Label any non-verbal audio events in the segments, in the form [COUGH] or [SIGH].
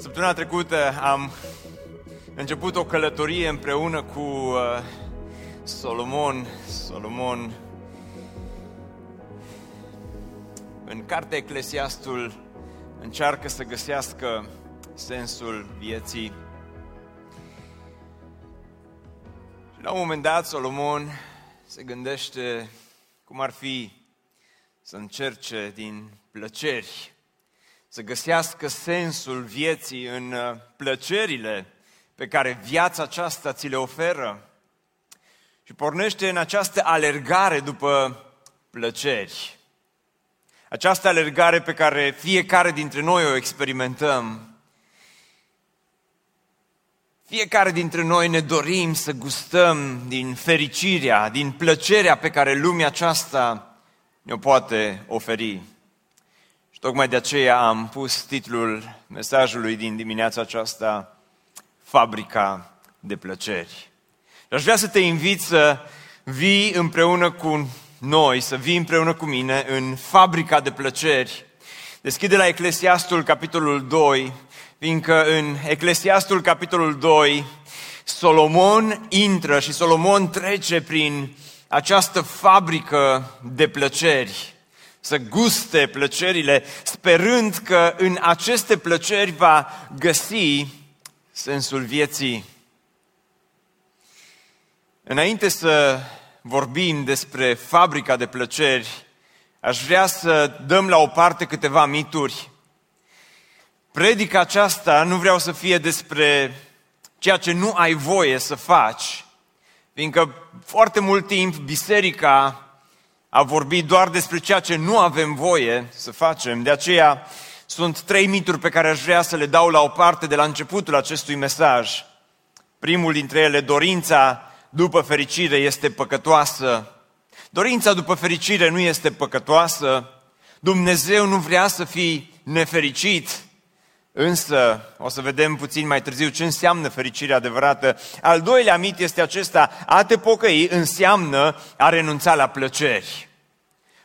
Săptămâna trecută am început o călătorie împreună cu uh, Solomon. Solomon în cartea Eclesiastul încearcă să găsească sensul vieții. Și la un moment dat Solomon se gândește cum ar fi să încerce din plăceri să găsească sensul vieții în uh, plăcerile pe care viața aceasta ți le oferă și pornește în această alergare după plăceri. Această alergare pe care fiecare dintre noi o experimentăm. Fiecare dintre noi ne dorim să gustăm din fericirea, din plăcerea pe care lumea aceasta ne-o poate oferi. Tocmai de aceea am pus titlul mesajului din dimineața aceasta, Fabrica de plăceri. Aș vrea să te invit să vii împreună cu noi, să vii împreună cu mine în fabrica de plăceri. Deschide la Eclesiastul, capitolul 2, fiindcă în Eclesiastul, capitolul 2, Solomon intră și Solomon trece prin această fabrică de plăceri să guste plăcerile, sperând că în aceste plăceri va găsi sensul vieții. Înainte să vorbim despre fabrica de plăceri, aș vrea să dăm la o parte câteva mituri. Predica aceasta nu vreau să fie despre ceea ce nu ai voie să faci, fiindcă foarte mult timp biserica a vorbit doar despre ceea ce nu avem voie să facem. De aceea sunt trei mituri pe care aș vrea să le dau la o parte de la începutul acestui mesaj. Primul dintre ele, dorința după fericire este păcătoasă. Dorința după fericire nu este păcătoasă. Dumnezeu nu vrea să fii nefericit. Însă, o să vedem puțin mai târziu ce înseamnă fericirea adevărată. Al doilea mit este acesta, a te pocăi înseamnă a renunța la plăceri.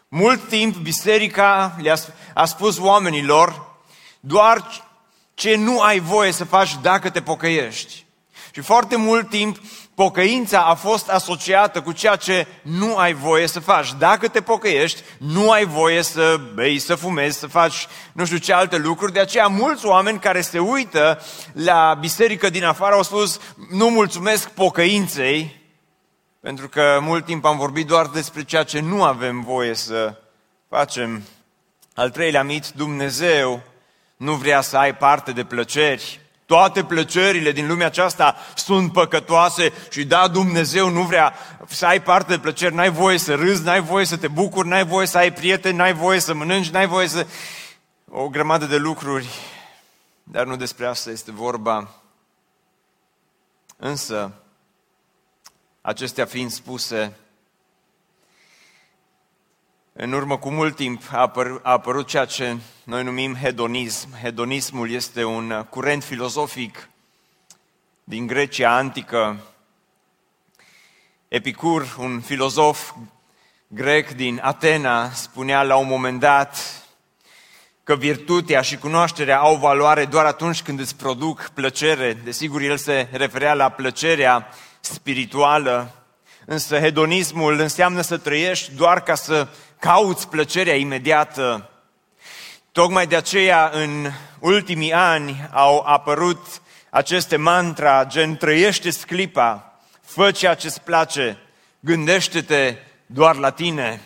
Mult timp biserica le-a a spus oamenilor doar ce nu ai voie să faci dacă te pocăiești. Și foarte mult timp pocăința a fost asociată cu ceea ce nu ai voie să faci. Dacă te pocăiești, nu ai voie să bei, să fumezi, să faci nu știu ce alte lucruri. De aceea mulți oameni care se uită la biserică din afară au spus nu mulțumesc pocăinței, pentru că mult timp am vorbit doar despre ceea ce nu avem voie să facem. Al treilea mit, Dumnezeu nu vrea să ai parte de plăceri. Toate plăcerile din lumea aceasta sunt păcătoase și da, Dumnezeu nu vrea să ai parte de plăceri, n-ai voie să râzi, n-ai voie să te bucuri, n-ai voie să ai prieteni, n-ai voie să mănânci, n-ai voie să... O grămadă de lucruri, dar nu despre asta este vorba. Însă, acestea fiind spuse, în urmă cu mult timp a, apăr, a apărut ceea ce noi numim hedonism. Hedonismul este un curent filozofic din Grecia antică. Epicur, un filozof grec din Atena, spunea la un moment dat că virtutea și cunoașterea au valoare doar atunci când îți produc plăcere. Desigur, el se referea la plăcerea spirituală, însă hedonismul înseamnă să trăiești doar ca să cauți plăcerea imediată. Tocmai de aceea, în ultimii ani, au apărut aceste mantra, gen trăiește clipa, fă ceea ce-ți place, gândește-te doar la tine.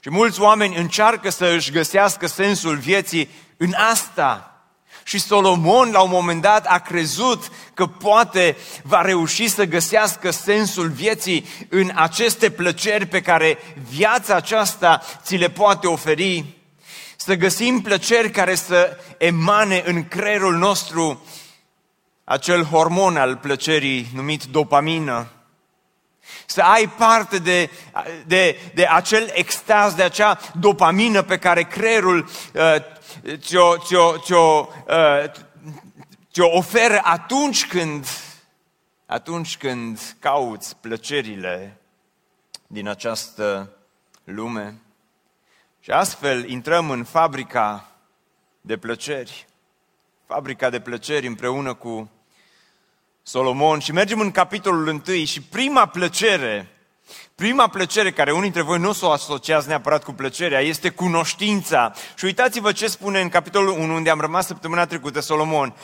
Și mulți oameni încearcă să își găsească sensul vieții în asta. Și Solomon, la un moment dat, a crezut că poate va reuși să găsească sensul vieții în aceste plăceri pe care viața aceasta ți le poate oferi. Să găsim plăceri care să emane în creierul nostru acel hormon al plăcerii numit dopamină, să ai parte de, de, de acel extaz, de acea dopamină pe care creierul uh, ți-o, ți-o, ți-o, uh, ți-o oferă atunci când, atunci când cauți plăcerile din această lume. Și astfel intrăm în fabrica de plăceri, fabrica de plăceri împreună cu Solomon și mergem în capitolul 1 și prima plăcere, prima plăcere care unii dintre voi nu s-o asociați neapărat cu plăcerea, este cunoștința. Și uitați-vă ce spune în capitolul 1, unde am rămas săptămâna trecută, Solomon.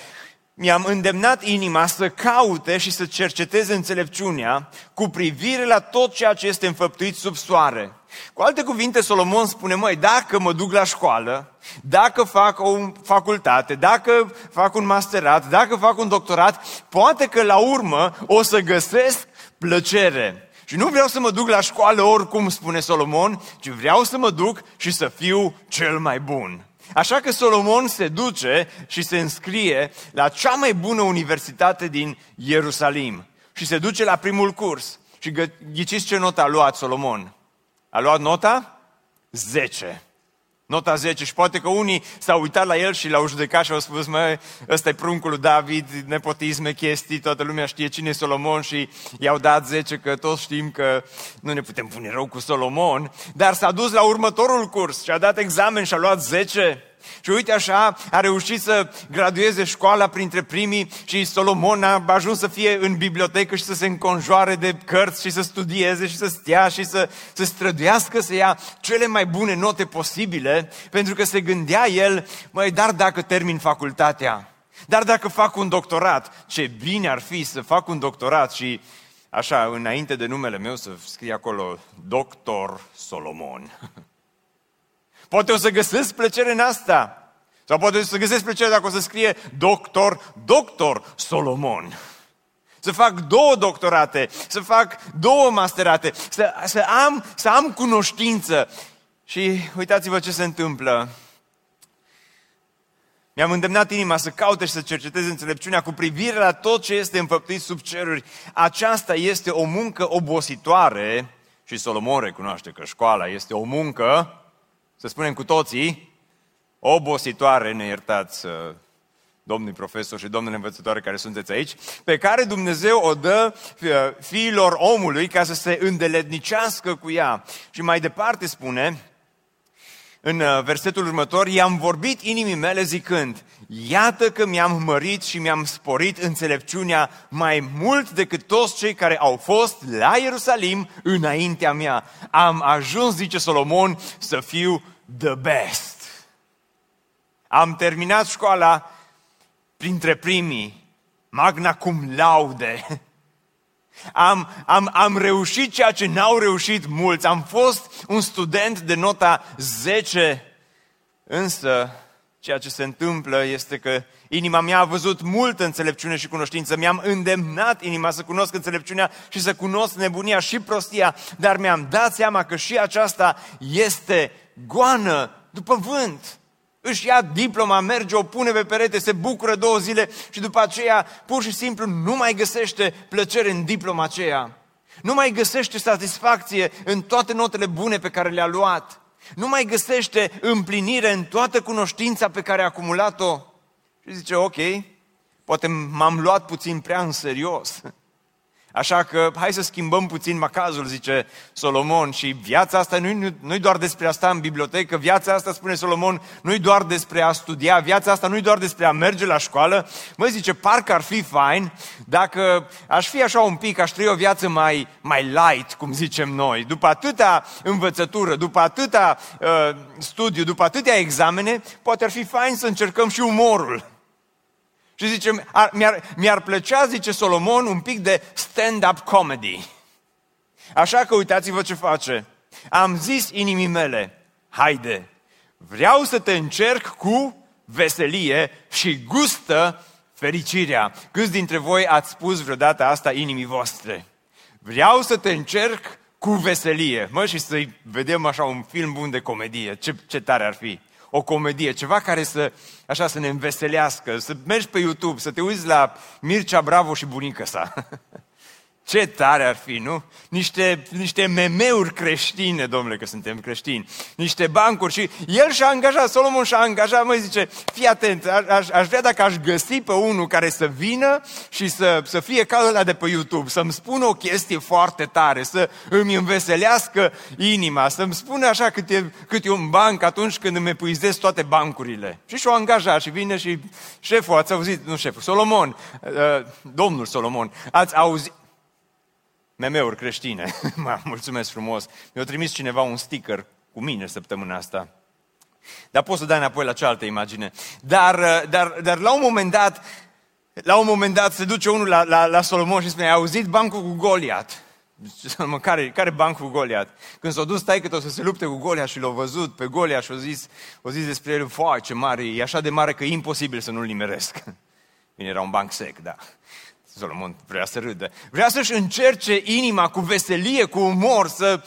Mi-am îndemnat inima să caute și să cerceteze înțelepciunea cu privire la tot ceea ce este înfăptuit sub soare cu alte cuvinte, Solomon spune, măi, dacă mă duc la școală, dacă fac o facultate, dacă fac un masterat, dacă fac un doctorat, poate că la urmă o să găsesc plăcere. Și nu vreau să mă duc la școală oricum, spune Solomon, ci vreau să mă duc și să fiu cel mai bun. Așa că Solomon se duce și se înscrie la cea mai bună universitate din Ierusalim. Și se duce la primul curs. Și ghiciți ce notă a luat Solomon? A luat nota 10. Nota 10 și poate că unii s-au uitat la el și l-au judecat și au spus, mă, ăsta e pruncul lui David, nepotisme, chestii, toată lumea știe cine e Solomon. Și i-au dat 10 că toți știm că nu ne putem pune rău cu Solomon, dar s-a dus la următorul curs și a dat examen și a luat 10 și uite așa, a reușit să gradueze școala printre primii și Solomon a ajuns să fie în bibliotecă și să se înconjoare de cărți și să studieze și să stea și să, să străduiască să ia cele mai bune note posibile, pentru că se gândea el, măi, dar dacă termin facultatea, dar dacă fac un doctorat, ce bine ar fi să fac un doctorat și așa, înainte de numele meu să scrie acolo, doctor Solomon. [LAUGHS] Poate o să găsesc plăcere în asta. Sau poate o să găsesc plăcere dacă o să scrie doctor, doctor Solomon. Să fac două doctorate, să fac două masterate, să, să, am, să am cunoștință. Și uitați-vă ce se întâmplă. Mi-am îndemnat inima să caute și să cerceteze înțelepciunea cu privire la tot ce este înfăptuit sub ceruri. Aceasta este o muncă obositoare și Solomon recunoaște că școala este o muncă să spunem cu toții, obositoare, ne iertați, uh, domnii profesori și domnule învățătoare care sunteți aici, pe care Dumnezeu o dă uh, fiilor omului ca să se îndeletnicească cu ea. Și mai departe spune, în uh, versetul următor, i-am vorbit inimii mele zicând, iată că mi-am mărit și mi-am sporit înțelepciunea mai mult decât toți cei care au fost la Ierusalim înaintea mea. Am ajuns, zice Solomon, să fiu the best. Am terminat școala printre primii, magna cum laude. Am, am, am reușit ceea ce n-au reușit mulți. Am fost un student de nota 10, însă ceea ce se întâmplă este că inima mea a văzut multă înțelepciune și cunoștință. Mi-am îndemnat inima să cunosc înțelepciunea și să cunosc nebunia și prostia, dar mi-am dat seama că și aceasta este goană după vânt. Își ia diploma, merge, o pune pe perete, se bucură două zile și după aceea pur și simplu nu mai găsește plăcere în diploma aceea. Nu mai găsește satisfacție în toate notele bune pe care le-a luat. Nu mai găsește împlinire în toată cunoștința pe care a acumulat-o. Și zice, ok, poate m-am luat puțin prea în serios. Așa că hai să schimbăm puțin macazul, zice Solomon, și viața asta nu-i, nu doar despre a sta în bibliotecă, viața asta, spune Solomon, nu-i doar despre a studia, viața asta nu-i doar despre a merge la școală. Măi, zice, parcă ar fi fain dacă aș fi așa un pic, aș trăi o viață mai, mai light, cum zicem noi. După atâta învățătură, după atâta uh, studiu, după atâtea examene, poate ar fi fain să încercăm și umorul. Și zice, ar, mi-ar, mi-ar plăcea, zice Solomon, un pic de stand-up comedy. Așa că uitați-vă ce face. Am zis inimii mele, haide, vreau să te încerc cu veselie și gustă fericirea. Câți dintre voi ați spus vreodată asta inimii voastre? Vreau să te încerc cu veselie. Mă, și să-i vedem așa un film bun de comedie. Ce, ce tare ar fi. O comedie, ceva care să, așa, să ne înveselească, să mergi pe YouTube, să te uiți la Mircea Bravo și bunica sa. [LAUGHS] Ce tare ar fi, nu? Niște, niște memeuri creștine, domnule, că suntem creștini. Niște bancuri și el și-a angajat, Solomon și-a angajat, mă zice, fii atent, aș, aș vrea dacă aș găsi pe unul care să vină și să, să fie ca ăla de pe YouTube, să-mi spună o chestie foarte tare, să îmi înveselească inima, să-mi spună așa cât e, cât e un banc atunci când îmi epuizez toate bancurile. Și și-o angajat și vine și șeful, ați auzit, nu șeful, Solomon, uh, domnul Solomon, ați auzit, meme-uri creștine. [LAUGHS] Mulțumesc frumos. Mi-a trimis cineva un sticker cu mine săptămâna asta. Dar poți să dai înapoi la cealaltă imagine. Dar, uh, dar, dar la un moment dat, la un moment dat se duce unul la, la, la Solomon și spune, ai auzit bancul cu Goliat? Mă, care, care banc cu Goliat? Când s-a dus că o să se lupte cu Goliat și l-a văzut pe Goliat și a zis, a zis despre el, foai, ce mare, e așa de mare că e imposibil să nu-l nimeresc. [LAUGHS] Bine, era un banc sec, da. Solomon vrea să râdă. Vrea să-și încerce inima cu veselie, cu umor, să,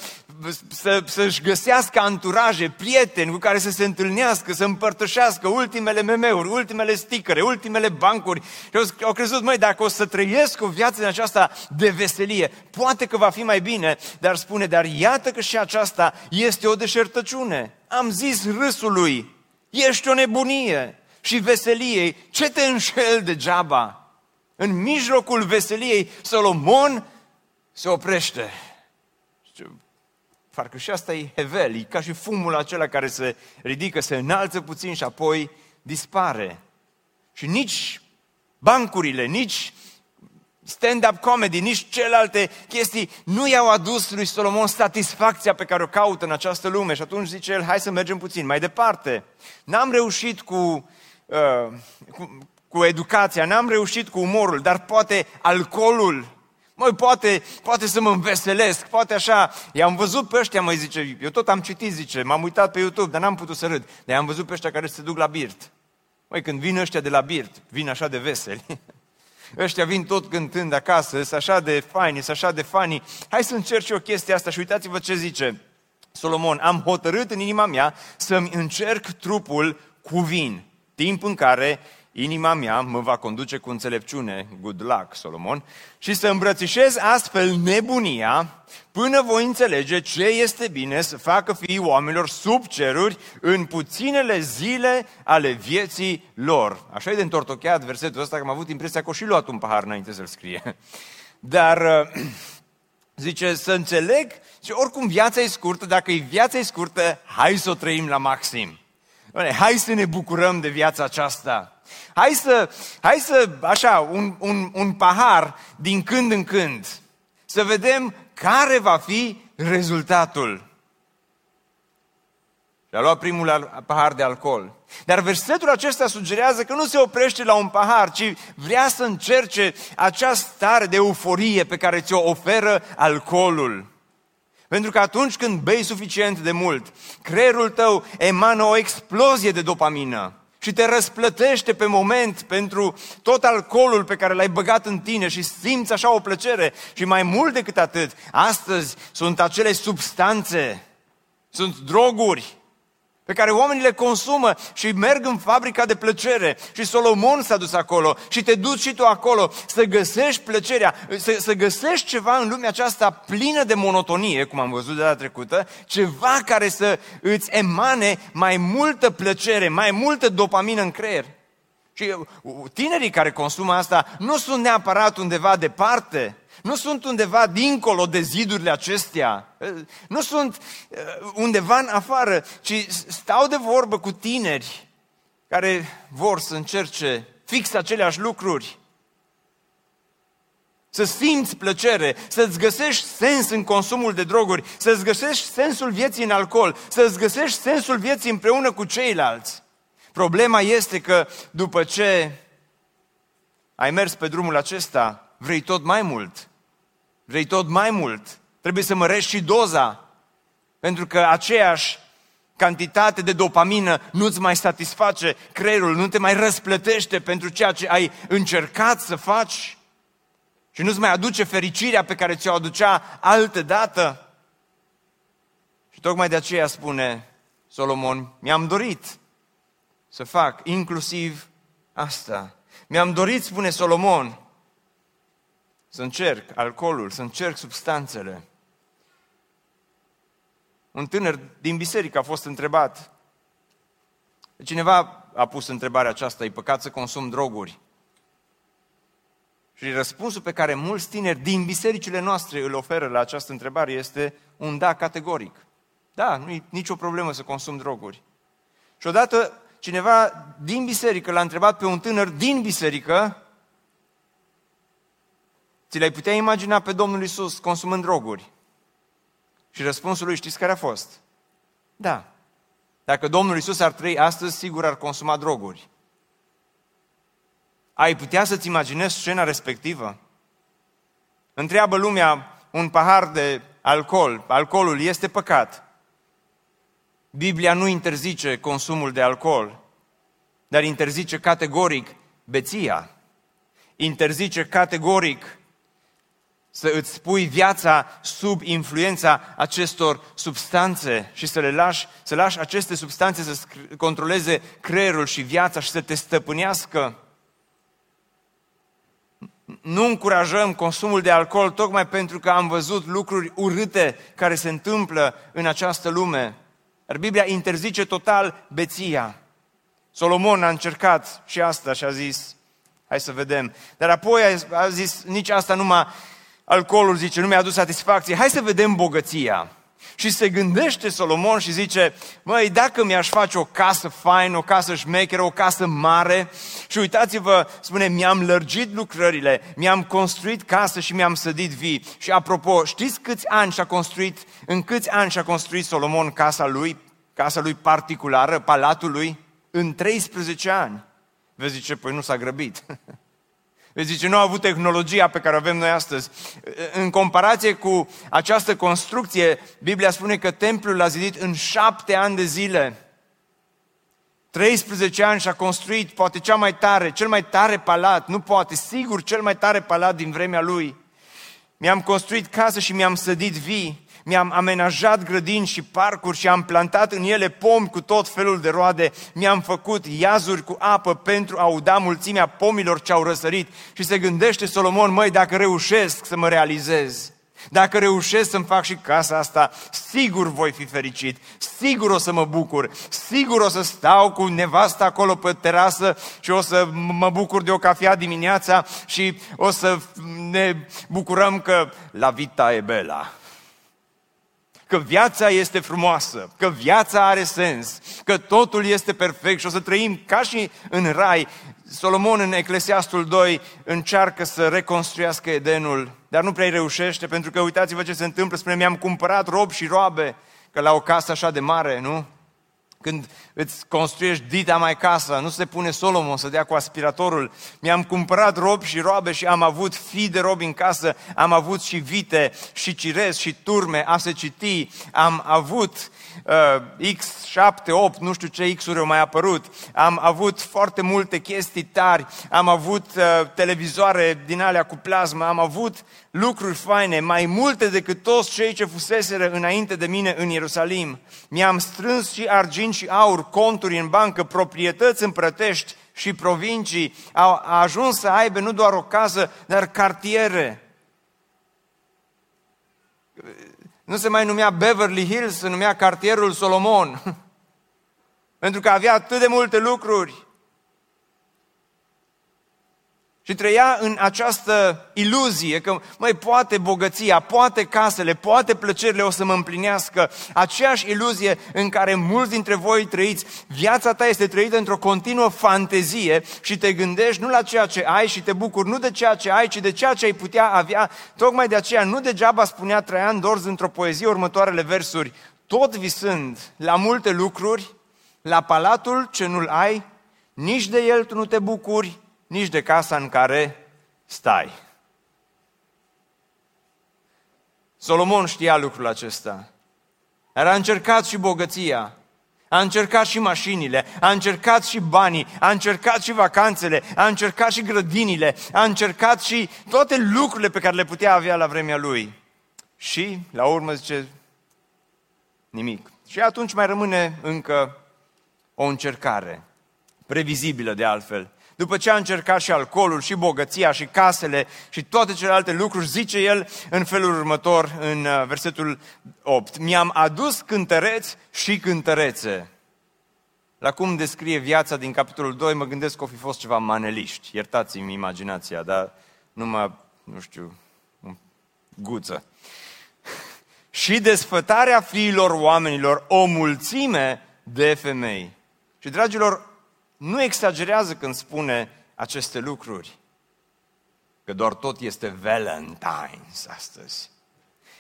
să, să-și găsească anturaje, prieteni cu care să se întâlnească, să împărtășească ultimele memeuri, ultimele sticăre, ultimele bancuri. Și au crezut, măi, dacă o să trăiesc o viață în aceasta de veselie, poate că va fi mai bine, dar spune, dar iată că și aceasta este o deșertăciune. Am zis râsului, ești o nebunie și veseliei, ce te înșel degeaba? În mijlocul veseliei, Solomon se oprește. Parcă și asta e hevel, e ca și fumul acela care se ridică, se înalță puțin și apoi dispare. Și nici bancurile, nici stand-up comedy, nici celelalte chestii nu i-au adus lui Solomon satisfacția pe care o caută în această lume. Și atunci zice el, hai să mergem puțin mai departe. N-am reușit cu, uh, cu, cu educația, n-am reușit cu umorul, dar poate alcoolul, Măi, poate, poate să mă înveselesc, poate așa. I-am văzut pe ăștia, măi, zice, eu tot am citit, zice, m-am uitat pe YouTube, dar n-am putut să râd. Dar i-am văzut pe ăștia care se duc la birt. Măi, când vin ăștia de la birt, vin așa de veseli. [LAUGHS] ăștia vin tot cântând acasă, sunt așa de faini, sunt așa de fani. Hai să încerci o chestie asta și uitați-vă ce zice Solomon. Am hotărât în inima mea să-mi încerc trupul cu vin, timp în care Inima mea mă va conduce cu înțelepciune, good luck, Solomon, și să îmbrățișez astfel nebunia până voi înțelege ce este bine să facă fiii oamenilor sub ceruri în puținele zile ale vieții lor. Așa e de întortocheat versetul ăsta, că am avut impresia că o și luat un pahar înainte să-l scrie. Dar [CLEARS THROAT] zice să înțeleg, și oricum viața e scurtă, dacă e viața e scurtă, hai să o trăim la maxim. Hai să ne bucurăm de viața aceasta. Hai să, hai să așa, un, un, un pahar din când în când, să vedem care va fi rezultatul. Și a luat primul pahar de alcool. Dar versetul acesta sugerează că nu se oprește la un pahar, ci vrea să încerce acea stare de euforie pe care ți-o oferă alcoolul. Pentru că atunci când bei suficient de mult, creierul tău emană o explozie de dopamină și te răsplătește pe moment pentru tot alcoolul pe care l-ai băgat în tine și simți așa o plăcere. Și mai mult decât atât, astăzi sunt acele substanțe, sunt droguri pe care oamenii le consumă și merg în fabrica de plăcere. Și Solomon s-a dus acolo și te duci și tu acolo să găsești plăcerea, să, să găsești ceva în lumea aceasta plină de monotonie, cum am văzut de data trecută, ceva care să îți emane mai multă plăcere, mai multă dopamină în creier. Și uh, tinerii care consumă asta nu sunt neapărat undeva departe, nu sunt undeva dincolo de zidurile acestea, nu sunt uh, undeva în afară, ci stau de vorbă cu tineri care vor să încerce fix aceleași lucruri. Să simți plăcere, să-ți găsești sens în consumul de droguri, să-ți găsești sensul vieții în alcool, să-ți găsești sensul vieții împreună cu ceilalți. Problema este că după ce ai mers pe drumul acesta, vrei tot mai mult. Vrei tot mai mult. Trebuie să mărești și doza. Pentru că aceeași cantitate de dopamină nu-ți mai satisface creierul, nu te mai răsplătește pentru ceea ce ai încercat să faci și nu-ți mai aduce fericirea pe care ți-o aducea altă dată. Și tocmai de aceea spune Solomon, mi-am dorit să fac inclusiv asta. Mi-am dorit, spune Solomon, să încerc alcoolul, să încerc substanțele. Un tânăr din biserică a fost întrebat. Cineva a pus întrebarea aceasta, e păcat să consum droguri? Și răspunsul pe care mulți tineri din bisericile noastre îl oferă la această întrebare este un da categoric. Da, nu e nicio problemă să consum droguri. Și odată cineva din biserică l-a întrebat pe un tânăr din biserică, ți le-ai putea imagina pe Domnul Isus consumând droguri? Și răspunsul lui știți care a fost? Da. Dacă Domnul Isus ar trăi astăzi, sigur ar consuma droguri. Ai putea să-ți imaginezi scena respectivă? Întreabă lumea un pahar de alcool. Alcoolul este păcat. Biblia nu interzice consumul de alcool, dar interzice categoric beția. Interzice categoric să îți pui viața sub influența acestor substanțe și să le lași, să lași aceste substanțe să controleze creierul și viața și să te stăpânească. Nu încurajăm consumul de alcool tocmai pentru că am văzut lucruri urâte care se întâmplă în această lume. Dar Biblia interzice total beția. Solomon a încercat și asta și a zis, hai să vedem. Dar apoi a zis, nici asta numai alcoolul, zice, nu mi-a adus satisfacție, hai să vedem bogăția. Și se gândește Solomon și zice, măi, dacă mi-aș face o casă faină, o casă șmecheră, o casă mare, și uitați-vă, spune, mi-am lărgit lucrările, mi-am construit casă și mi-am sădit vii. Și apropo, știți câți ani și-a construit, în câți ani și-a construit Solomon casa lui, casa lui particulară, palatul lui? În 13 ani. Vezi, zice, păi nu s-a grăbit. [LAUGHS] Vezi, zice, nu a avut tehnologia pe care o avem noi astăzi. În comparație cu această construcție, Biblia spune că templul l-a zidit în șapte ani de zile. 13 ani și-a construit poate cea mai tare, cel mai tare palat, nu poate, sigur cel mai tare palat din vremea lui. Mi-am construit casă și mi-am sădit vii mi-am amenajat grădini și parcuri și am plantat în ele pomi cu tot felul de roade, mi-am făcut iazuri cu apă pentru a uda mulțimea pomilor ce au răsărit. Și se gândește Solomon, măi, dacă reușesc să mă realizez, dacă reușesc să-mi fac și casa asta, sigur voi fi fericit, sigur o să mă bucur, sigur o să stau cu nevasta acolo pe terasă și o să mă bucur de o cafea dimineața și o să ne bucurăm că la vita e bela că viața este frumoasă, că viața are sens, că totul este perfect și o să trăim ca și în rai. Solomon în Eclesiastul 2 încearcă să reconstruiască Edenul, dar nu prea reușește, pentru că uitați-vă ce se întâmplă, spune, mi-am cumpărat rob și roabe, că la o casă așa de mare, nu? Când îți construiești dita mai casa, nu se pune Solomon să dea cu aspiratorul. Mi-am cumpărat rob și roabe și am avut fi de robi în casă, am avut și vite, și cirez, și turme, a se citi, am avut uh, X, 7, 8, nu știu ce X-uri au mai apărut, am avut foarte multe chestii tari, am avut uh, televizoare din alea cu plasmă, am avut lucruri faine, mai multe decât toți cei ce fuseseră înainte de mine în Ierusalim. Mi-am strâns și argint și aur, conturi în bancă, proprietăți împrătești și provincii. A, a ajuns să aibă nu doar o casă, dar cartiere. Nu se mai numea Beverly Hills, se numea cartierul Solomon. [LAUGHS] Pentru că avea atât de multe lucruri. Și trăia în această iluzie că, mai poate bogăția, poate casele, poate plăcerile o să mă împlinească. Aceeași iluzie în care mulți dintre voi trăiți. Viața ta este trăită într-o continuă fantezie și te gândești nu la ceea ce ai și te bucuri nu de ceea ce ai, ci de ceea ce ai putea avea. Tocmai de aceea nu degeaba spunea Traian Dorz într-o poezie următoarele versuri. Tot visând la multe lucruri, la palatul ce nu-l ai, nici de el tu nu te bucuri, nici de casa în care stai. Solomon știa lucrul acesta. Dar a încercat și bogăția, a încercat și mașinile, a încercat și banii, a încercat și vacanțele, a încercat și grădinile, a încercat și toate lucrurile pe care le putea avea la vremea lui. Și, la urmă, zice, nimic. Și atunci mai rămâne încă o încercare. previzibilă de altfel. După ce a încercat și alcoolul, și bogăția, și casele, și toate celelalte lucruri, zice el în felul următor, în uh, versetul 8. Mi-am adus cântăreți și cântărețe. La cum descrie viața din capitolul 2, mă gândesc că o fi fost ceva maneliști. Iertați-mi imaginația, dar numai, nu știu, guță. [LAUGHS] și desfătarea fiilor oamenilor, o mulțime de femei. Și, dragilor, nu exagerează când spune aceste lucruri, că doar tot este Valentine's astăzi.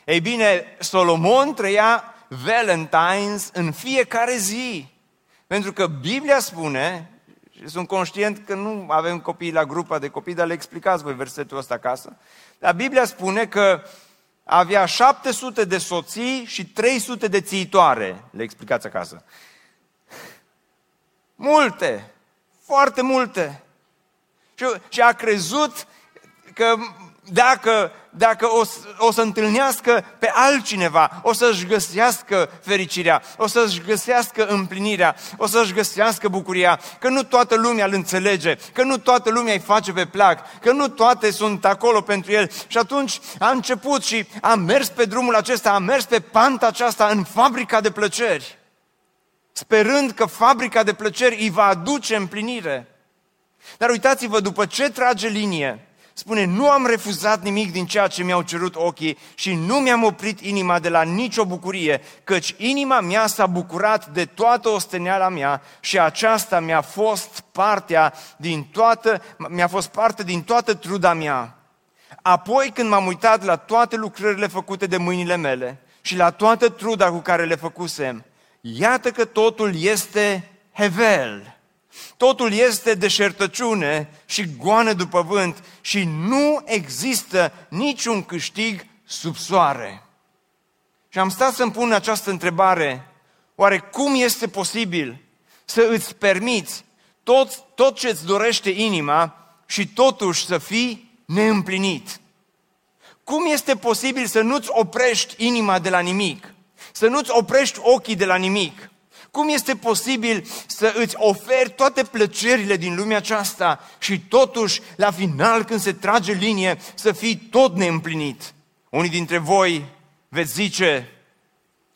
Ei bine, Solomon trăia Valentine's în fiecare zi. Pentru că Biblia spune, și sunt conștient că nu avem copii la grupa de copii, dar le explicați voi versetul ăsta acasă. Dar Biblia spune că avea 700 de soții și 300 de țiitoare. Le explicați acasă. Multe, foarte multe. Și, și a crezut că dacă, dacă o, o să întâlnească pe altcineva, o să-și găsească fericirea, o să-și găsească împlinirea, o să-și găsească bucuria, că nu toată lumea îl înțelege, că nu toată lumea îi face pe plac, că nu toate sunt acolo pentru el. Și atunci a început și a mers pe drumul acesta, a mers pe panta aceasta în fabrica de plăceri sperând că fabrica de plăceri îi va aduce împlinire. Dar uitați-vă, după ce trage linie, spune, nu am refuzat nimic din ceea ce mi-au cerut ochii și nu mi-am oprit inima de la nicio bucurie, căci inima mea s-a bucurat de toată osteneala mea și aceasta mi-a fost partea din toată, mi-a fost parte din toată truda mea. Apoi când m-am uitat la toate lucrările făcute de mâinile mele și la toată truda cu care le făcusem, iată că totul este hevel. Totul este deșertăciune și goană după vânt și nu există niciun câștig sub soare. Și am stat să-mi pun această întrebare, oare cum este posibil să îți permiți tot, tot ce îți dorește inima și totuși să fii neîmplinit? Cum este posibil să nu-ți oprești inima de la nimic? Să nu-ți oprești ochii de la nimic? Cum este posibil să îți oferi toate plăcerile din lumea aceasta și totuși, la final, când se trage linie, să fii tot neîmplinit? Unii dintre voi veți zice,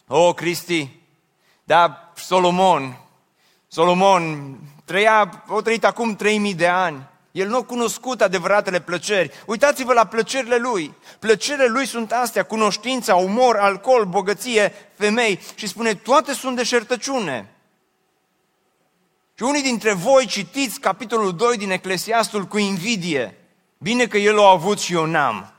o, oh, Cristi, da, Solomon, Solomon trăia, o trăit acum 3000 de ani. El nu a cunoscut adevăratele plăceri. Uitați-vă la plăcerile lui. Plăcerile lui sunt astea, cunoștința, umor, alcool, bogăție, femei. Și spune, toate sunt deșertăciune. Și unii dintre voi citiți capitolul 2 din Eclesiastul cu invidie. Bine că el a avut și eu n-am.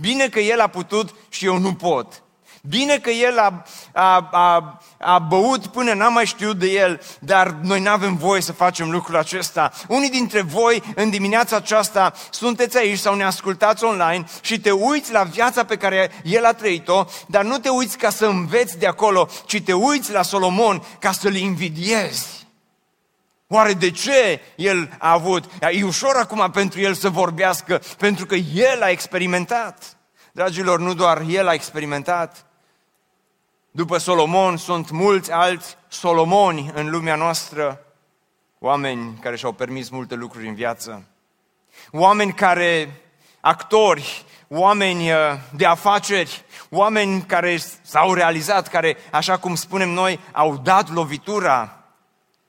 Bine că el a putut și eu nu pot. Bine că el a, a, a, a băut până n-am mai știut de el, dar noi nu avem voie să facem lucrul acesta. Unii dintre voi în dimineața aceasta sunteți aici sau ne ascultați online și te uiți la viața pe care el a trăit-o, dar nu te uiți ca să înveți de acolo, ci te uiți la Solomon ca să-l invidiezi. Oare de ce el a avut? E ușor acum pentru el să vorbească, pentru că el a experimentat. Dragilor, nu doar el a experimentat, după Solomon sunt mulți alți Solomoni în lumea noastră, oameni care și-au permis multe lucruri în viață, oameni care, actori, oameni uh, de afaceri, oameni care s-au realizat, care, așa cum spunem noi, au dat lovitura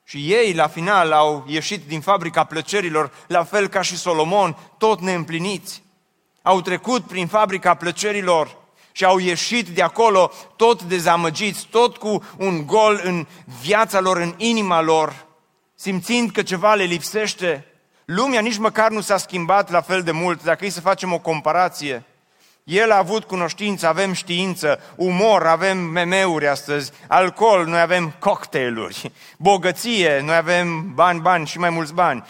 și ei, la final, au ieșit din fabrica plăcerilor, la fel ca și Solomon, tot neîmpliniți. Au trecut prin fabrica plăcerilor și au ieșit de acolo tot dezamăgiți, tot cu un gol în viața lor, în inima lor, simțind că ceva le lipsește. Lumea nici măcar nu s-a schimbat la fel de mult, dacă e să facem o comparație. El a avut cunoștință, avem știință, umor, avem memeuri astăzi, alcool, noi avem cocktailuri, bogăție, noi avem bani, bani și mai mulți bani.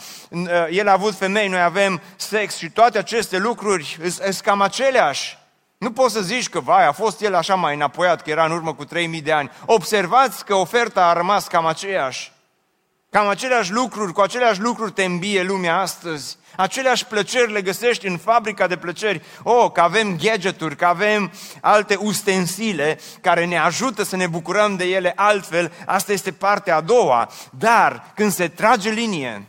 El a avut femei, noi avem sex și toate aceste lucruri sunt cam aceleași. Nu poți să zici că, vai, a fost el așa mai înapoiat, că era în urmă cu 3000 de ani. Observați că oferta a rămas cam aceeași. Cam aceleași lucruri, cu aceleași lucruri te îmbie lumea astăzi. Aceleași plăceri le găsești în fabrica de plăceri. Oh, că avem gadgeturi, că avem alte ustensile care ne ajută să ne bucurăm de ele altfel. Asta este partea a doua. Dar când se trage linie,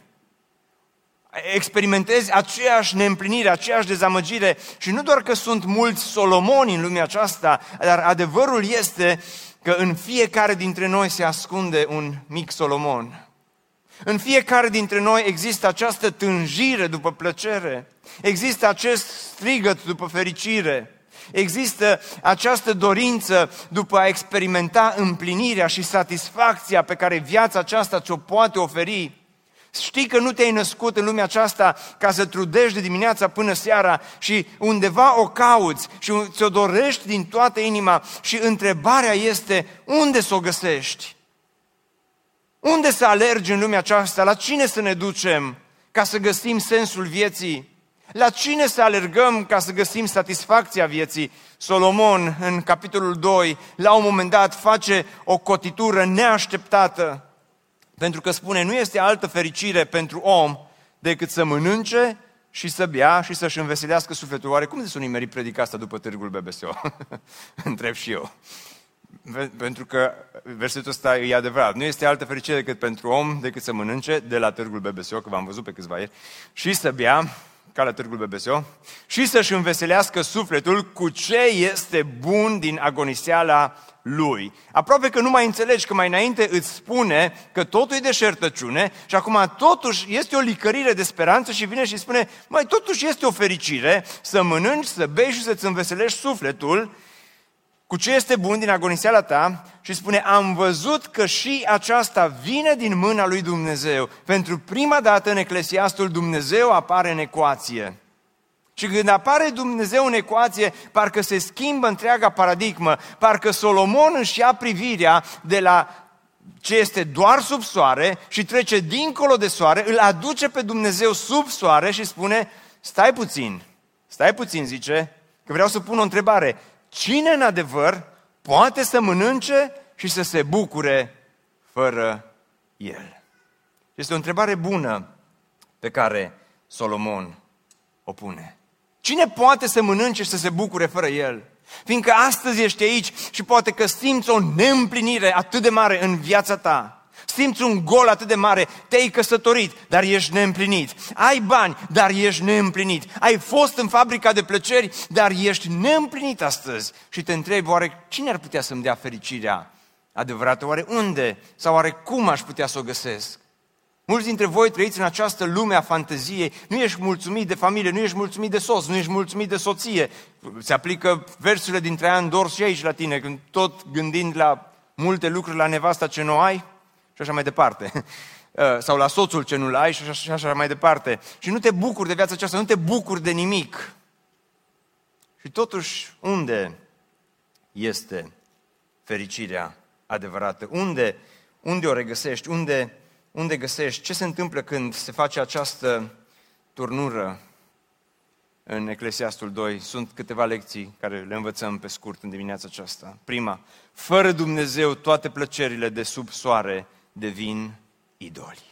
experimentezi aceeași neîmplinire, aceeași dezamăgire și nu doar că sunt mulți solomoni în lumea aceasta, dar adevărul este că în fiecare dintre noi se ascunde un mic Solomon. În fiecare dintre noi există această tânjire după plăcere, există acest strigăt după fericire, există această dorință după a experimenta împlinirea și satisfacția pe care viața aceasta ți-o poate oferi. Știi că nu te-ai născut în lumea aceasta ca să trudești de dimineața până seara și undeva o cauți și ți-o dorești din toată inima și întrebarea este unde să o găsești? Unde să alergi în lumea aceasta? La cine să ne ducem ca să găsim sensul vieții? La cine să alergăm ca să găsim satisfacția vieții? Solomon, în capitolul 2, la un moment dat face o cotitură neașteptată, pentru că spune, nu este altă fericire pentru om decât să mănânce și să bea și să-și înveselească sufletul. Oare cum de să nu predica asta după târgul BBSO? [LAUGHS] Întreb și eu. Pentru că versetul ăsta e adevărat. Nu este altă fericire decât pentru om decât să mănânce de la târgul BBSO, că v-am văzut pe câțiva ieri, și să bea, ca la târgul BBSO, și să-și înveselească sufletul cu ce este bun din agoniseala lui. Aproape că nu mai înțelegi că mai înainte îți spune că totul e deșertăciune și acum totuși este o licărire de speranță și vine și spune, mai totuși este o fericire să mănânci, să bei și să-ți înveselești sufletul cu ce este bun din agoniseala ta și spune, am văzut că și aceasta vine din mâna lui Dumnezeu. Pentru prima dată în Eclesiastul Dumnezeu apare în ecuație. Și când apare Dumnezeu în ecuație, parcă se schimbă întreaga paradigmă, parcă Solomon își ia privirea de la ce este doar sub soare și trece dincolo de soare, îl aduce pe Dumnezeu sub soare și spune, stai puțin, stai puțin, zice, că vreau să pun o întrebare cine în adevăr poate să mănânce și să se bucure fără el? Este o întrebare bună pe care Solomon o pune. Cine poate să mănânce și să se bucure fără el? Fiindcă astăzi ești aici și poate că simți o neîmplinire atât de mare în viața ta simți un gol atât de mare, te-ai căsătorit, dar ești neîmplinit. Ai bani, dar ești neîmplinit. Ai fost în fabrica de plăceri, dar ești neîmplinit astăzi. Și te întrebi, oare cine ar putea să-mi dea fericirea adevărată? Oare unde sau oare cum aș putea să o găsesc? Mulți dintre voi trăiți în această lume a fanteziei, nu ești mulțumit de familie, nu ești mulțumit de soț, nu ești mulțumit de soție. Se aplică versurile din Traian Dors și aici la tine, când tot gândind la multe lucruri la nevasta ce nu ai, și așa mai departe. [LAUGHS] Uh, sau la soțul ce nu-l ai și așa, și așa mai departe. Și nu te bucuri de viața aceasta, nu te bucuri de nimic. Și totuși, unde este fericirea adevărată? Unde, unde o regăsești? Unde, unde găsești? Ce se întâmplă când se face această turnură în Eclesiastul 2? Sunt câteva lecții care le învățăm pe scurt în dimineața aceasta. Prima, fără Dumnezeu toate plăcerile de sub soare devin idoli.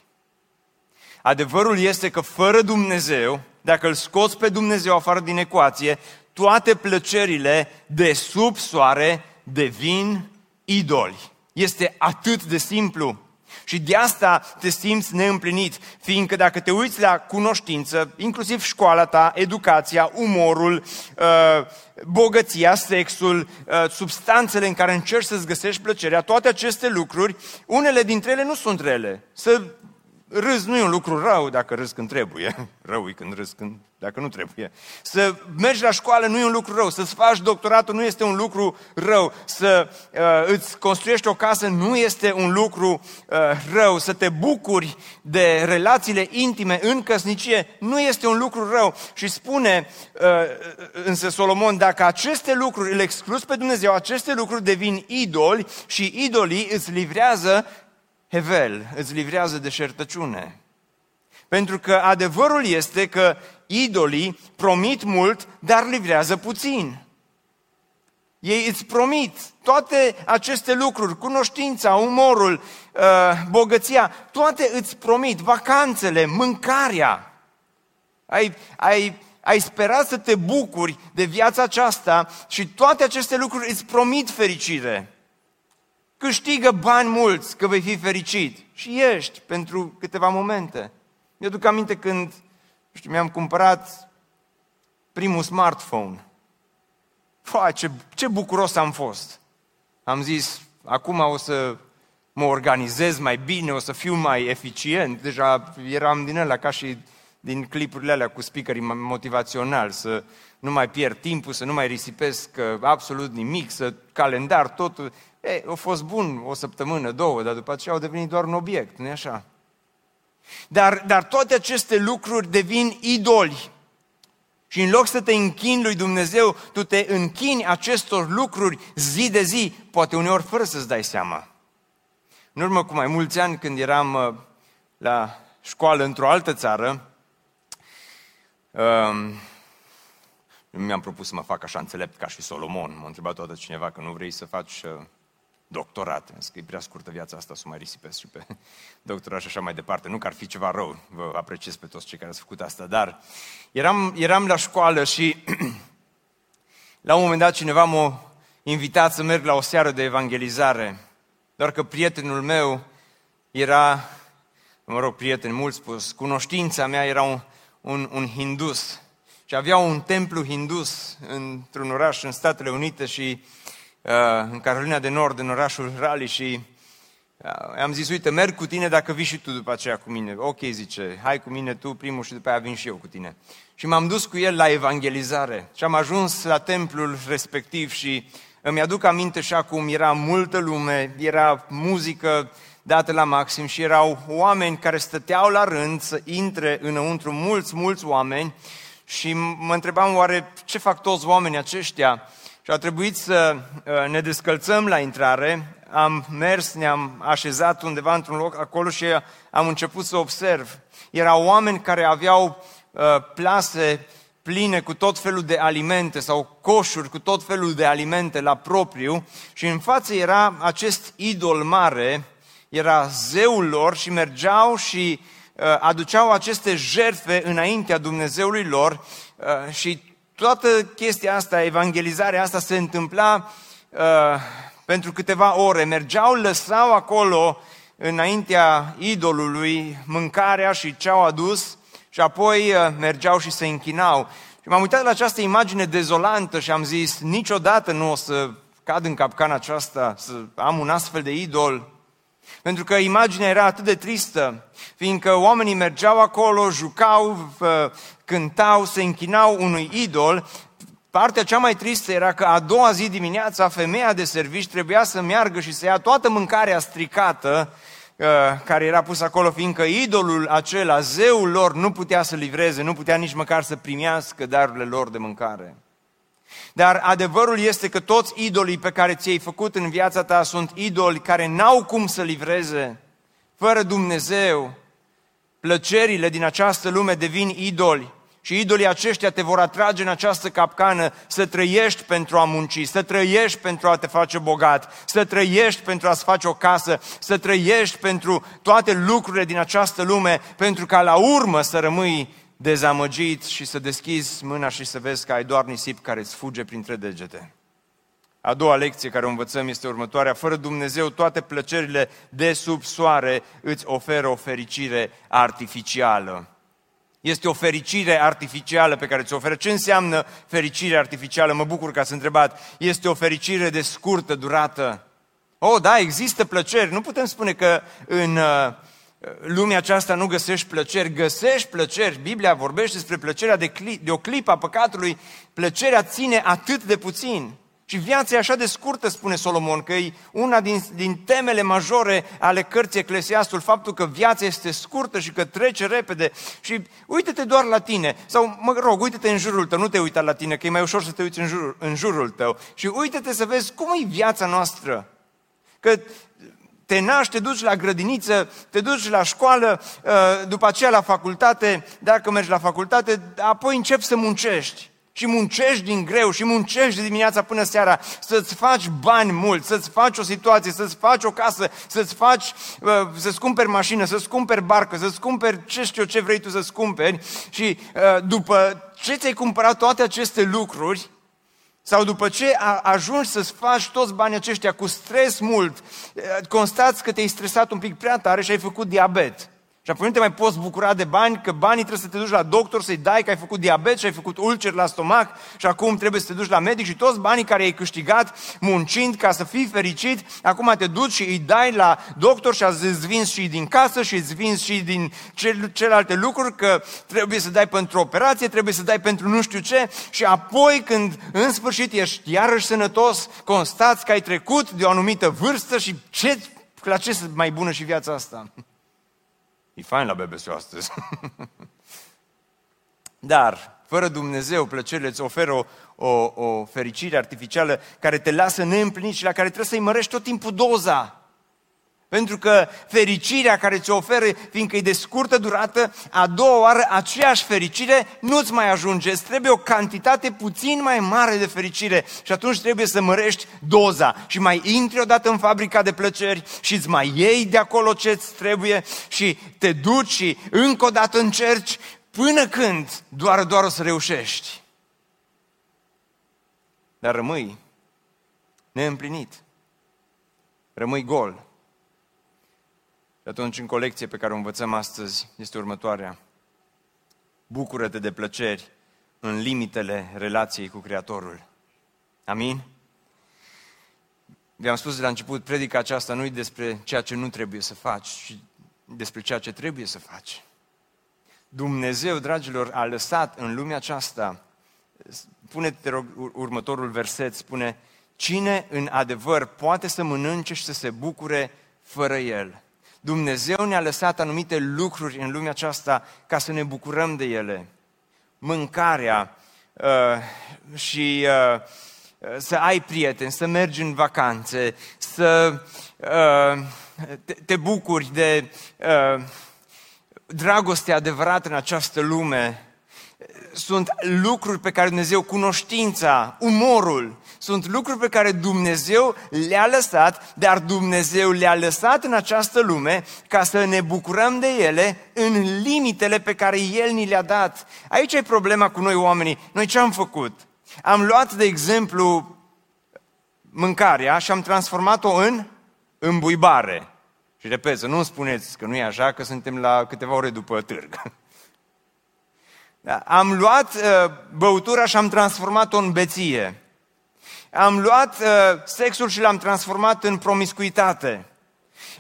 Adevărul este că fără Dumnezeu, dacă îl scoți pe Dumnezeu afară din ecuație, toate plăcerile de sub soare devin idoli. Este atât de simplu. Și de asta te simți neîmplinit, fiindcă dacă te uiți la cunoștință, inclusiv școala ta, educația, umorul, uh, bogăția, sexul, uh, substanțele în care încerci să-ți găsești plăcerea, toate aceste lucruri, unele dintre ele nu sunt rele. Să Râs nu e un lucru rău dacă râs când trebuie. [LAUGHS] Rău e când râs când, dacă nu trebuie. Să mergi la școală nu e un lucru rău. Să-ți faci doctoratul nu este un lucru rău. Să uh, îți construiești o casă nu este un lucru uh, rău. Să te bucuri de relațiile intime în căsnicie nu este un lucru rău. Și spune uh, însă Solomon, dacă aceste lucruri îl exclus pe Dumnezeu, aceste lucruri devin idoli și idolii îți livrează Hevel îți livrează deșertăciune. Pentru că adevărul este că idolii promit mult, dar livrează puțin. Ei îți promit toate aceste lucruri, cunoștința, umorul, uh, bogăția, toate îți promit, vacanțele, mâncarea. Ai, ai, ai sperat să te bucuri de viața aceasta și toate aceste lucruri îți promit fericire. Câștigă bani mulți că vei fi fericit și ești pentru câteva momente. Mi-aduc aminte când știu, mi-am cumpărat primul smartphone. Fă, ce, ce bucuros am fost! Am zis, acum o să mă organizez mai bine, o să fiu mai eficient. Deja eram din ăla ca și din clipurile alea cu speakerii motivațional, să nu mai pierd timpul, să nu mai risipesc uh, absolut nimic, să calendar totul. E, a fost bun o săptămână, două, dar după aceea au devenit doar un obiect, nu-i așa? Dar, dar toate aceste lucruri devin idoli. Și în loc să te închini lui Dumnezeu, tu te închini acestor lucruri zi de zi, poate uneori fără să-ți dai seama. În urmă cu mai mulți ani, când eram uh, la școală într-o altă țară, um, mi-am propus să mă fac așa înțelept ca și Solomon. M-a întrebat toată cineva că nu vrei să faci uh, doctorat. Că e prea scurtă viața asta să mai risipesc și pe [LAUGHS] doctorat și așa mai departe. Nu că ar fi ceva rău, vă apreciez pe toți cei care ați făcut asta, dar eram, eram la școală și [CLEARS THROAT] la un moment dat cineva m-a invitat să merg la o seară de evangelizare, doar că prietenul meu era, mă rog, prieten mult spus, cunoștința mea era un, un, un hindus și avea un templu hindus într-un oraș în Statele Unite și uh, în Carolina de Nord, în orașul Raleigh și uh, am zis, uite, merg cu tine dacă vii și tu după aceea cu mine. Ok, zice, hai cu mine tu primul și după aia vin și eu cu tine. Și m-am dus cu el la evangelizare și am ajuns la templul respectiv și îmi aduc aminte și acum era multă lume, era muzică dată la maxim și erau oameni care stăteau la rând să intre înăuntru, mulți, mulți oameni și mă întrebam oare ce fac toți oamenii aceștia și a trebuit să uh, ne descălțăm la intrare, am mers, ne-am așezat undeva într-un loc acolo și am început să observ. Erau oameni care aveau uh, plase pline cu tot felul de alimente sau coșuri cu tot felul de alimente la propriu și în față era acest idol mare, era zeul lor și mergeau și uh, aduceau aceste jerfe înaintea Dumnezeului lor uh, și toată chestia asta, evangelizarea asta se întâmpla uh, pentru câteva ore. Mergeau, lăsau acolo înaintea idolului mâncarea și ce au adus și apoi uh, mergeau și se închinau. Și m-am uitat la această imagine dezolantă și am zis, niciodată nu o să cad în capcana aceasta, să am un astfel de idol. Pentru că imaginea era atât de tristă, fiindcă oamenii mergeau acolo, jucau, uh, cântau, se închinau unui idol. Partea cea mai tristă era că a doua zi dimineața femeia de servici trebuia să meargă și să ia toată mâncarea stricată uh, care era pus acolo, fiindcă idolul acela, zeul lor, nu putea să livreze, nu putea nici măcar să primească darurile lor de mâncare. Dar adevărul este că toți idolii pe care ți-ai făcut în viața ta sunt idoli care n-au cum să livreze. Fără Dumnezeu, plăcerile din această lume devin idoli. Și idolii aceștia te vor atrage în această capcană să trăiești pentru a munci, să trăiești pentru a te face bogat, să trăiești pentru a-ți face o casă, să trăiești pentru toate lucrurile din această lume, pentru ca la urmă să rămâi dezamăgit și să deschizi mâna și să vezi că ai doar nisip care îți fuge printre degete. A doua lecție care o învățăm este următoarea. Fără Dumnezeu, toate plăcerile de sub soare îți oferă o fericire artificială. Este o fericire artificială pe care ți-o oferă. Ce înseamnă fericire artificială? Mă bucur că ați întrebat. Este o fericire de scurtă durată. Oh, da, există plăceri. Nu putem spune că în uh, lumea aceasta nu găsești plăceri. Găsești plăceri. Biblia vorbește despre plăcerea de, cli- de o clipă a păcatului. Plăcerea ține atât de puțin. Și viața e așa de scurtă, spune Solomon, că e una din, din temele majore ale cărții Eclesiastul, faptul că viața este scurtă și că trece repede. Și uite-te doar la tine, sau mă rog, uite-te în jurul tău, nu te uita la tine, că e mai ușor să te uiți în jurul, în jurul tău. Și uite-te să vezi cum e viața noastră. Că te naști, te duci la grădiniță, te duci la școală, uh, după aceea la facultate, dacă mergi la facultate, apoi începi să muncești. și muncești din greu și muncești de dimineața până seara. Să-ți faci bani mulți, să-ți faci o situație, să-ți faci o casă, să-ți faci, uh, să-ți cumperi mașină, să-ți cumperi barcă, să-ți cumperi ce știu ce vrei tu să-ți cumperi. Și uh, după ce ți-ai cumpărat toate aceste lucruri, sau după ce ajungi să-ți faci toți banii aceștia cu stres mult, uh, constați că te-ai stresat un pic prea tare și ai făcut diabet. Și apoi nu te mai poți bucura de bani, că banii trebuie să te duci la doctor, să-i dai că ai făcut diabet și ai făcut ulcer la stomac și acum trebuie să te duci la medic și toți banii care ai câștigat muncind ca să fii fericit, acum te duci și îi dai la doctor și îți vinzi și din casă și îți vinzi și din cel, celelalte lucruri, că trebuie să dai pentru operație, trebuie să dai pentru nu știu ce și apoi când în sfârșit ești iarăși sănătos, constați că ai trecut de o anumită vârstă și ce, la ce mai bună și viața asta? E fain la BBC astăzi. [LAUGHS] Dar, fără Dumnezeu, plăcerile îți oferă o, o, o fericire artificială care te lasă neîmplinit și la care trebuie să-i mărești tot timpul doza. Pentru că fericirea care ți-o oferă, fiindcă e de scurtă durată, a doua oară aceeași fericire nu-ți mai ajunge. Îți trebuie o cantitate puțin mai mare de fericire și atunci trebuie să mărești doza și mai intri odată în fabrica de plăceri și îți mai iei de acolo ce-ți trebuie și te duci și încă o dată încerci până când doar, doar o să reușești. Dar rămâi neîmplinit. Rămâi gol. Și atunci, în colecție pe care o învățăm astăzi, este următoarea. Bucură-te de plăceri în limitele relației cu Creatorul. Amin? Vi-am spus de la început, predica aceasta nu e despre ceea ce nu trebuie să faci, ci despre ceea ce trebuie să faci. Dumnezeu, dragilor, a lăsat în lumea aceasta, pune-te rog următorul verset, spune, cine în adevăr poate să mănânce și să se bucure fără El? Dumnezeu ne-a lăsat anumite lucruri în lumea aceasta ca să ne bucurăm de ele. Mâncarea uh, și uh, să ai prieteni, să mergi în vacanțe, să uh, te, te bucuri de uh, dragoste adevărată în această lume. Sunt lucruri pe care Dumnezeu, cunoștința, umorul, sunt lucruri pe care Dumnezeu le-a lăsat, dar Dumnezeu le-a lăsat în această lume ca să ne bucurăm de ele în limitele pe care El ni le-a dat. Aici e problema cu noi oamenii. Noi ce am făcut? Am luat, de exemplu, mâncarea și am transformat-o în îmbuibare. Și repet, să nu spuneți că nu e așa, că suntem la câteva ore după târg. [LAUGHS] Da? Am luat uh, băutura și am transformat-o în beție am luat uh, sexul și l-am transformat în promiscuitate.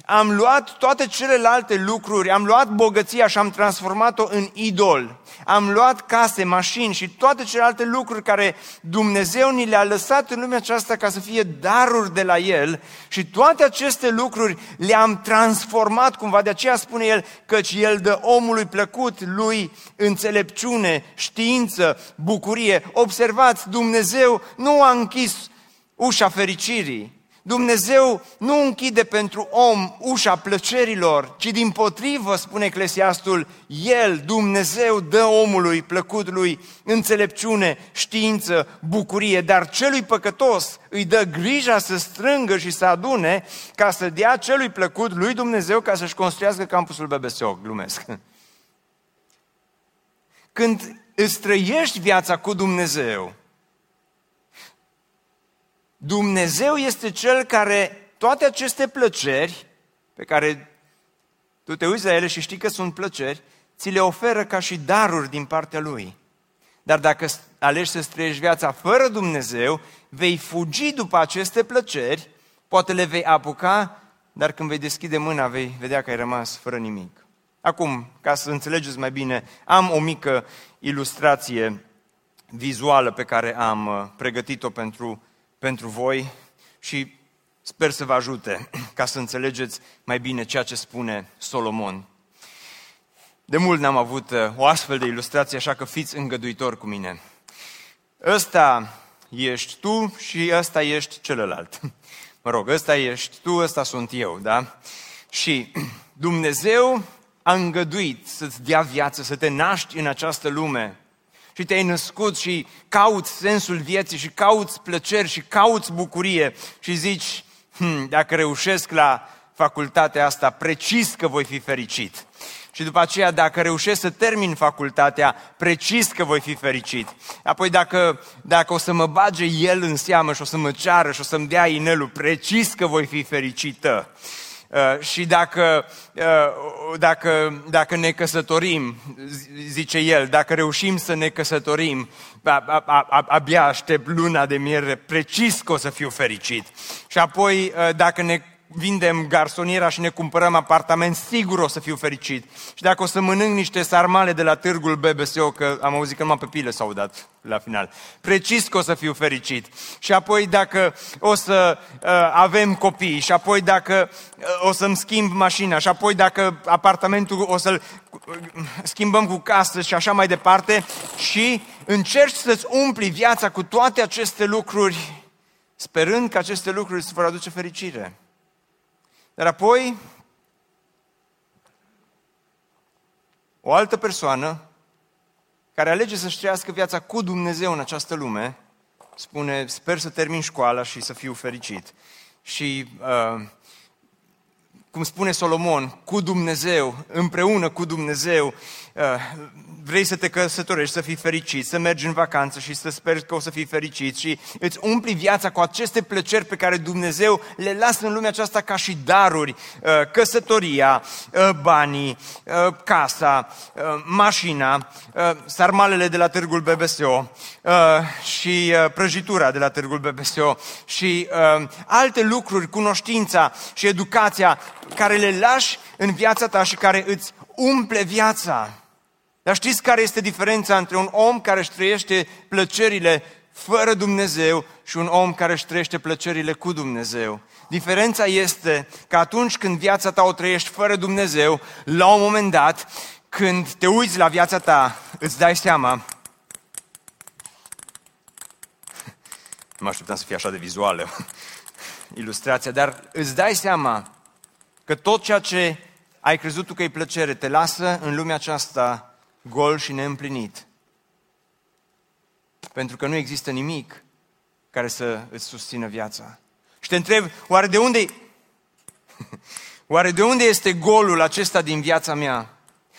Am luat toate celelalte lucruri, am luat bogăția și am transformat-o în idol. Am luat case, mașini și toate celelalte lucruri care Dumnezeu ni le-a lăsat în lumea aceasta ca să fie daruri de la El și toate aceste lucruri le-am transformat cumva, de aceea spune El căci El dă omului plăcut lui înțelepciune, știință, bucurie. Observați, Dumnezeu nu a închis ușa fericirii, Dumnezeu nu închide pentru om ușa plăcerilor, ci din potrivă, spune Eclesiastul, El, Dumnezeu, dă omului, plăcut lui, înțelepciune, știință, bucurie, dar celui păcătos îi dă grija să strângă și să adune ca să dea celui plăcut lui Dumnezeu ca să-și construiască campusul BBSO, glumesc. Când îți trăiești viața cu Dumnezeu, Dumnezeu este Cel care toate aceste plăceri pe care tu te uiți la ele și știi că sunt plăceri, ți le oferă ca și daruri din partea Lui. Dar dacă alegi să trăiești viața fără Dumnezeu, vei fugi după aceste plăceri, poate le vei apuca, dar când vei deschide mâna, vei vedea că ai rămas fără nimic. Acum, ca să înțelegeți mai bine, am o mică ilustrație vizuală pe care am uh, pregătit-o pentru pentru voi și sper să vă ajute ca să înțelegeți mai bine ceea ce spune Solomon. De mult n-am avut uh, o astfel de ilustrație, așa că fiți îngăduitori cu mine. Ăsta ești tu și ăsta ești celălalt. [LAUGHS] Mă rog, ăsta ești tu, ăsta sunt eu, da? Și [CLEARS THROAT] Dumnezeu a îngăduit să-ți dea viață, să te naști în această lume și te-ai născut și cauți sensul vieții și cauți plăceri și cauți bucurie și zici, hm, dacă reușesc la facultatea asta, precis că voi fi fericit. Și după aceea, dacă reușesc să termin facultatea, precis că voi fi fericit. Apoi dacă, dacă o să mă bage el în seamă și o să mă ceară și o să-mi dea inelul, precis că voi fi fericită. Uh, și dacă, uh, dacă, dacă ne căsătorim, zice el, dacă reușim să ne căsătorim, abia aștept luna de miere, precis că o să fiu fericit. Și apoi, uh, dacă ne vindem garsoniera și ne cumpărăm apartament, sigur o să fiu fericit. Și dacă o să mănânc niște sarmale de la târgul BBSO, că am auzit că numai pe pile s-au dat la final, precis că o să fiu fericit. Și apoi dacă o să uh, avem copii, și apoi dacă uh, o să-mi schimb mașina, și apoi dacă apartamentul o să-l uh, schimbăm cu casă și așa mai departe, și încerci să-ți umpli viața cu toate aceste lucruri, sperând că aceste lucruri îți vor aduce fericire. Dar apoi, o altă persoană care alege să-și trăiască viața cu Dumnezeu în această lume, spune, sper să termin școala și să fiu fericit. Și, uh, cum spune Solomon, cu Dumnezeu, împreună cu Dumnezeu, uh, vrei să te căsătorești, să fii fericit, să mergi în vacanță și să speri că o să fii fericit și îți umpli viața cu aceste plăceri pe care Dumnezeu le lasă în lumea aceasta ca și daruri, uh, căsătoria, uh, banii, uh, casa, mașina, sarmalele de la târgul BBSO și prăjitura de la târgul BBSO și alte lucruri, cunoștința și educația care le lași în viața ta și care îți umple viața. Dar știți care este diferența între un om care își trăiește plăcerile fără Dumnezeu și un om care își trăiește plăcerile cu Dumnezeu? Diferența este că atunci când viața ta o trăiești fără Dumnezeu, la un moment dat, când te uiți la viața ta, îți dai seama nu [LAUGHS] mă așteptam să fie așa de vizuală [LAUGHS] ilustrația, dar îți dai seama că tot ceea ce ai crezut tu că e plăcere te lasă în lumea aceasta gol și neîmplinit. Pentru că nu există nimic care să îți susțină viața. Și te întreb, oare de unde, [LAUGHS] oare de unde este golul acesta din viața mea?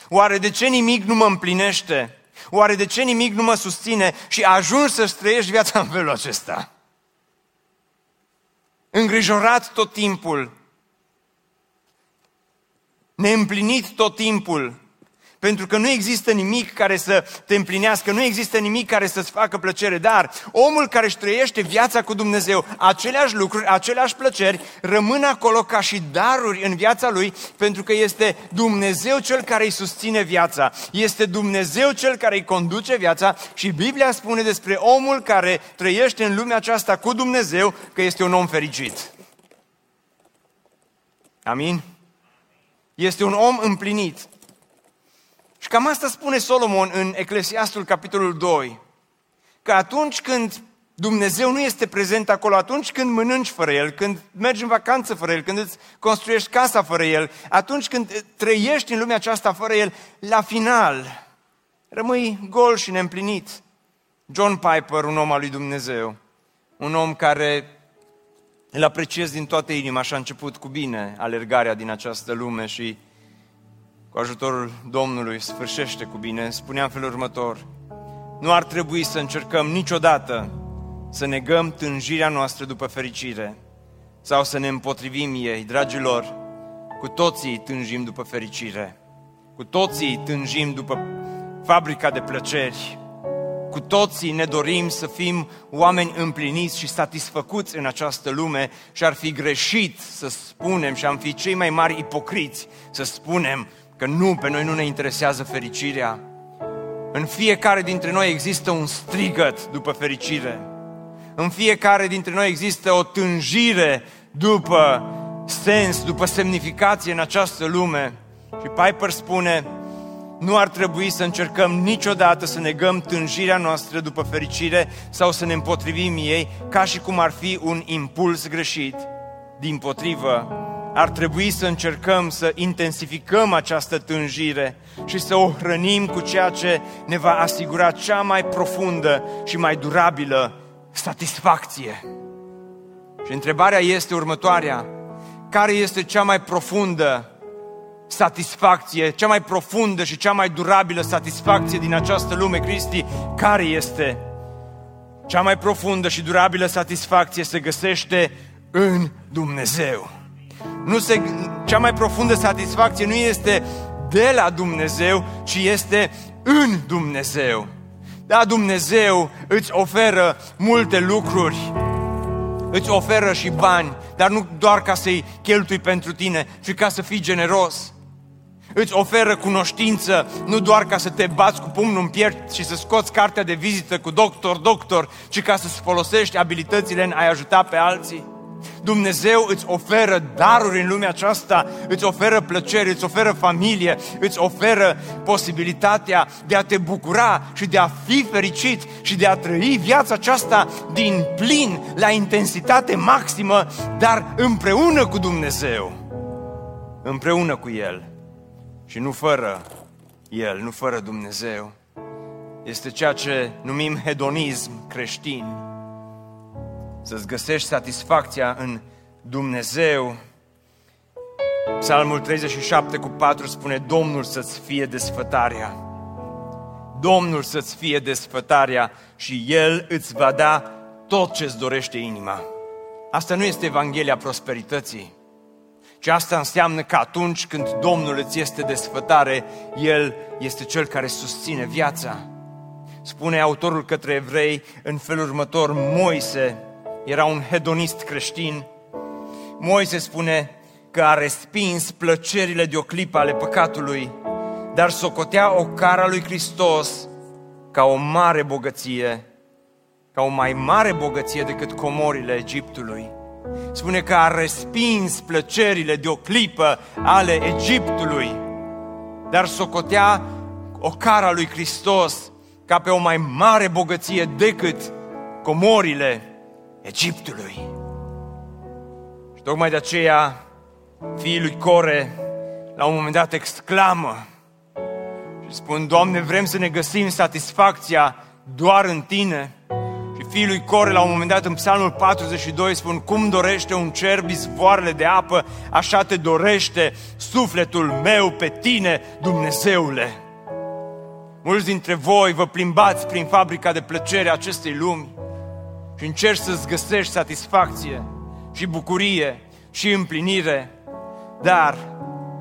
Oare de ce nimic nu mă împlinește? Oare de ce nimic nu mă susține și ajungi să-ți trăiești viața în felul acesta? Îngrijorat tot timpul, neîmplinit tot timpul, pentru că nu există nimic care să te împlinească, nu există nimic care să-ți facă plăcere, dar omul care își trăiește viața cu Dumnezeu, aceleași lucruri, aceleași plăceri, rămân acolo ca și daruri în viața lui, pentru că este Dumnezeu cel care îi susține viața, este Dumnezeu cel care îi conduce viața și Biblia spune despre omul care trăiește în lumea aceasta cu Dumnezeu că este un om fericit. Amin? Este un om împlinit. Și cam asta spune Solomon în Eclesiastul capitolul 2. Că atunci când Dumnezeu nu este prezent acolo, atunci când mănânci fără El, când mergi în vacanță fără El, când îți construiești casa fără El, atunci când trăiești în lumea aceasta fără El, la final rămâi gol și neîmplinit. John Piper, un om al lui Dumnezeu, un om care îl apreciez din toată inima și a început cu bine alergarea din această lume și cu ajutorul Domnului, sfârșește cu bine, spunea în felul următor, nu ar trebui să încercăm niciodată să negăm tânjirea noastră după fericire sau să ne împotrivim ei, dragilor, cu toții tânjim după fericire, cu toții tânjim după fabrica de plăceri, cu toții ne dorim să fim oameni împliniți și satisfăcuți în această lume și ar fi greșit să spunem și am fi cei mai mari ipocriți să spunem că nu, pe noi nu ne interesează fericirea. În fiecare dintre noi există un strigăt după fericire. În fiecare dintre noi există o tânjire după sens, după semnificație în această lume. Și Piper spune, nu ar trebui să încercăm niciodată să negăm tânjirea noastră după fericire sau să ne împotrivim ei ca și cum ar fi un impuls greșit. Din potrivă, ar trebui să încercăm să intensificăm această tânjire și să o hrănim cu ceea ce ne va asigura cea mai profundă și mai durabilă satisfacție. Și întrebarea este următoarea. Care este cea mai profundă satisfacție, cea mai profundă și cea mai durabilă satisfacție din această lume, Cristi? Care este? Cea mai profundă și durabilă satisfacție se găsește în Dumnezeu. Nu se, cea mai profundă satisfacție nu este de la Dumnezeu, ci este în Dumnezeu. Da, Dumnezeu îți oferă multe lucruri, îți oferă și bani, dar nu doar ca să-i cheltui pentru tine, ci ca să fii generos. Îți oferă cunoștință, nu doar ca să te bați cu pumnul în piept și să scoți cartea de vizită cu doctor, doctor, ci ca să-ți folosești abilitățile în a ajuta pe alții. Dumnezeu îți oferă daruri în lumea aceasta, îți oferă plăceri, îți oferă familie, îți oferă posibilitatea de a te bucura și de a fi fericit și de a trăi viața aceasta din plin, la intensitate maximă, dar împreună cu Dumnezeu, împreună cu El. Și nu fără El, nu fără Dumnezeu. Este ceea ce numim hedonism creștin să-ți găsești satisfacția în Dumnezeu. Psalmul 37 cu 4 spune, Domnul să-ți fie desfătarea. Domnul să-ți fie desfătarea și El îți va da tot ce-ți dorește inima. Asta nu este Evanghelia prosperității, ci asta înseamnă că atunci când Domnul îți este desfătare, El este Cel care susține viața. Spune autorul către evrei în felul următor, Moise era un hedonist creștin. Moise spune că a respins plăcerile de o clipă ale păcatului, dar socotea o cara lui Hristos ca o mare bogăție, ca o mai mare bogăție decât comorile Egiptului. Spune că a respins plăcerile de o clipă ale Egiptului, dar socotea o cara lui Hristos ca pe o mai mare bogăție decât comorile Egiptului. Și tocmai de aceea fiii lui Core la un moment dat exclamă și spun, Doamne, vrem să ne găsim satisfacția doar în Tine. Și fiii lui Core la un moment dat în Psalmul 42 spun, cum dorește un cer izvoarele de apă, așa te dorește sufletul meu pe Tine, Dumnezeule. Mulți dintre voi vă plimbați prin fabrica de plăcere a acestei lumi și încerci să-ți găsești satisfacție și bucurie și împlinire, dar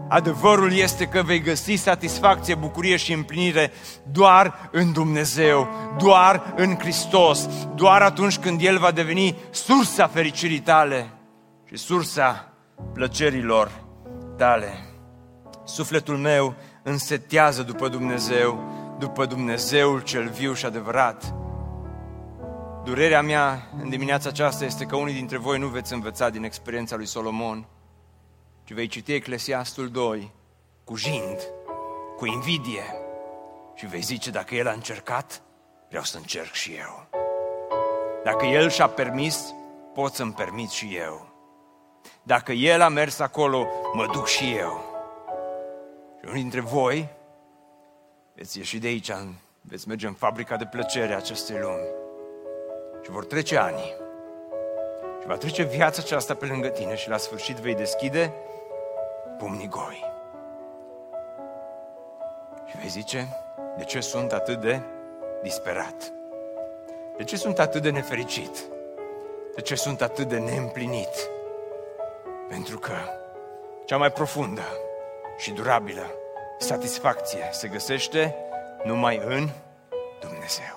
adevărul este că vei găsi satisfacție, bucurie și împlinire doar în Dumnezeu, doar în Hristos, doar atunci când El va deveni sursa fericirii tale și sursa plăcerilor tale. Sufletul meu însetează după Dumnezeu, după Dumnezeul cel viu și adevărat. Durerea mea în dimineața aceasta este că unii dintre voi nu veți învăța din experiența lui Solomon, ci vei citi Eclesiastul 2 cu jind, cu invidie și vei zice, dacă el a încercat, vreau să încerc și eu. Dacă el și-a permis, pot să-mi permit și eu. Dacă el a mers acolo, mă duc și eu. Și unii dintre voi veți ieși de aici, veți merge în fabrica de plăcere a acestei lumi și vor trece ani. Și va trece viața aceasta pe lângă tine și la sfârșit vei deschide pumnii goi. Și vei zice, de ce sunt atât de disperat? De ce sunt atât de nefericit? De ce sunt atât de neîmplinit? Pentru că cea mai profundă și durabilă satisfacție se găsește numai în Dumnezeu.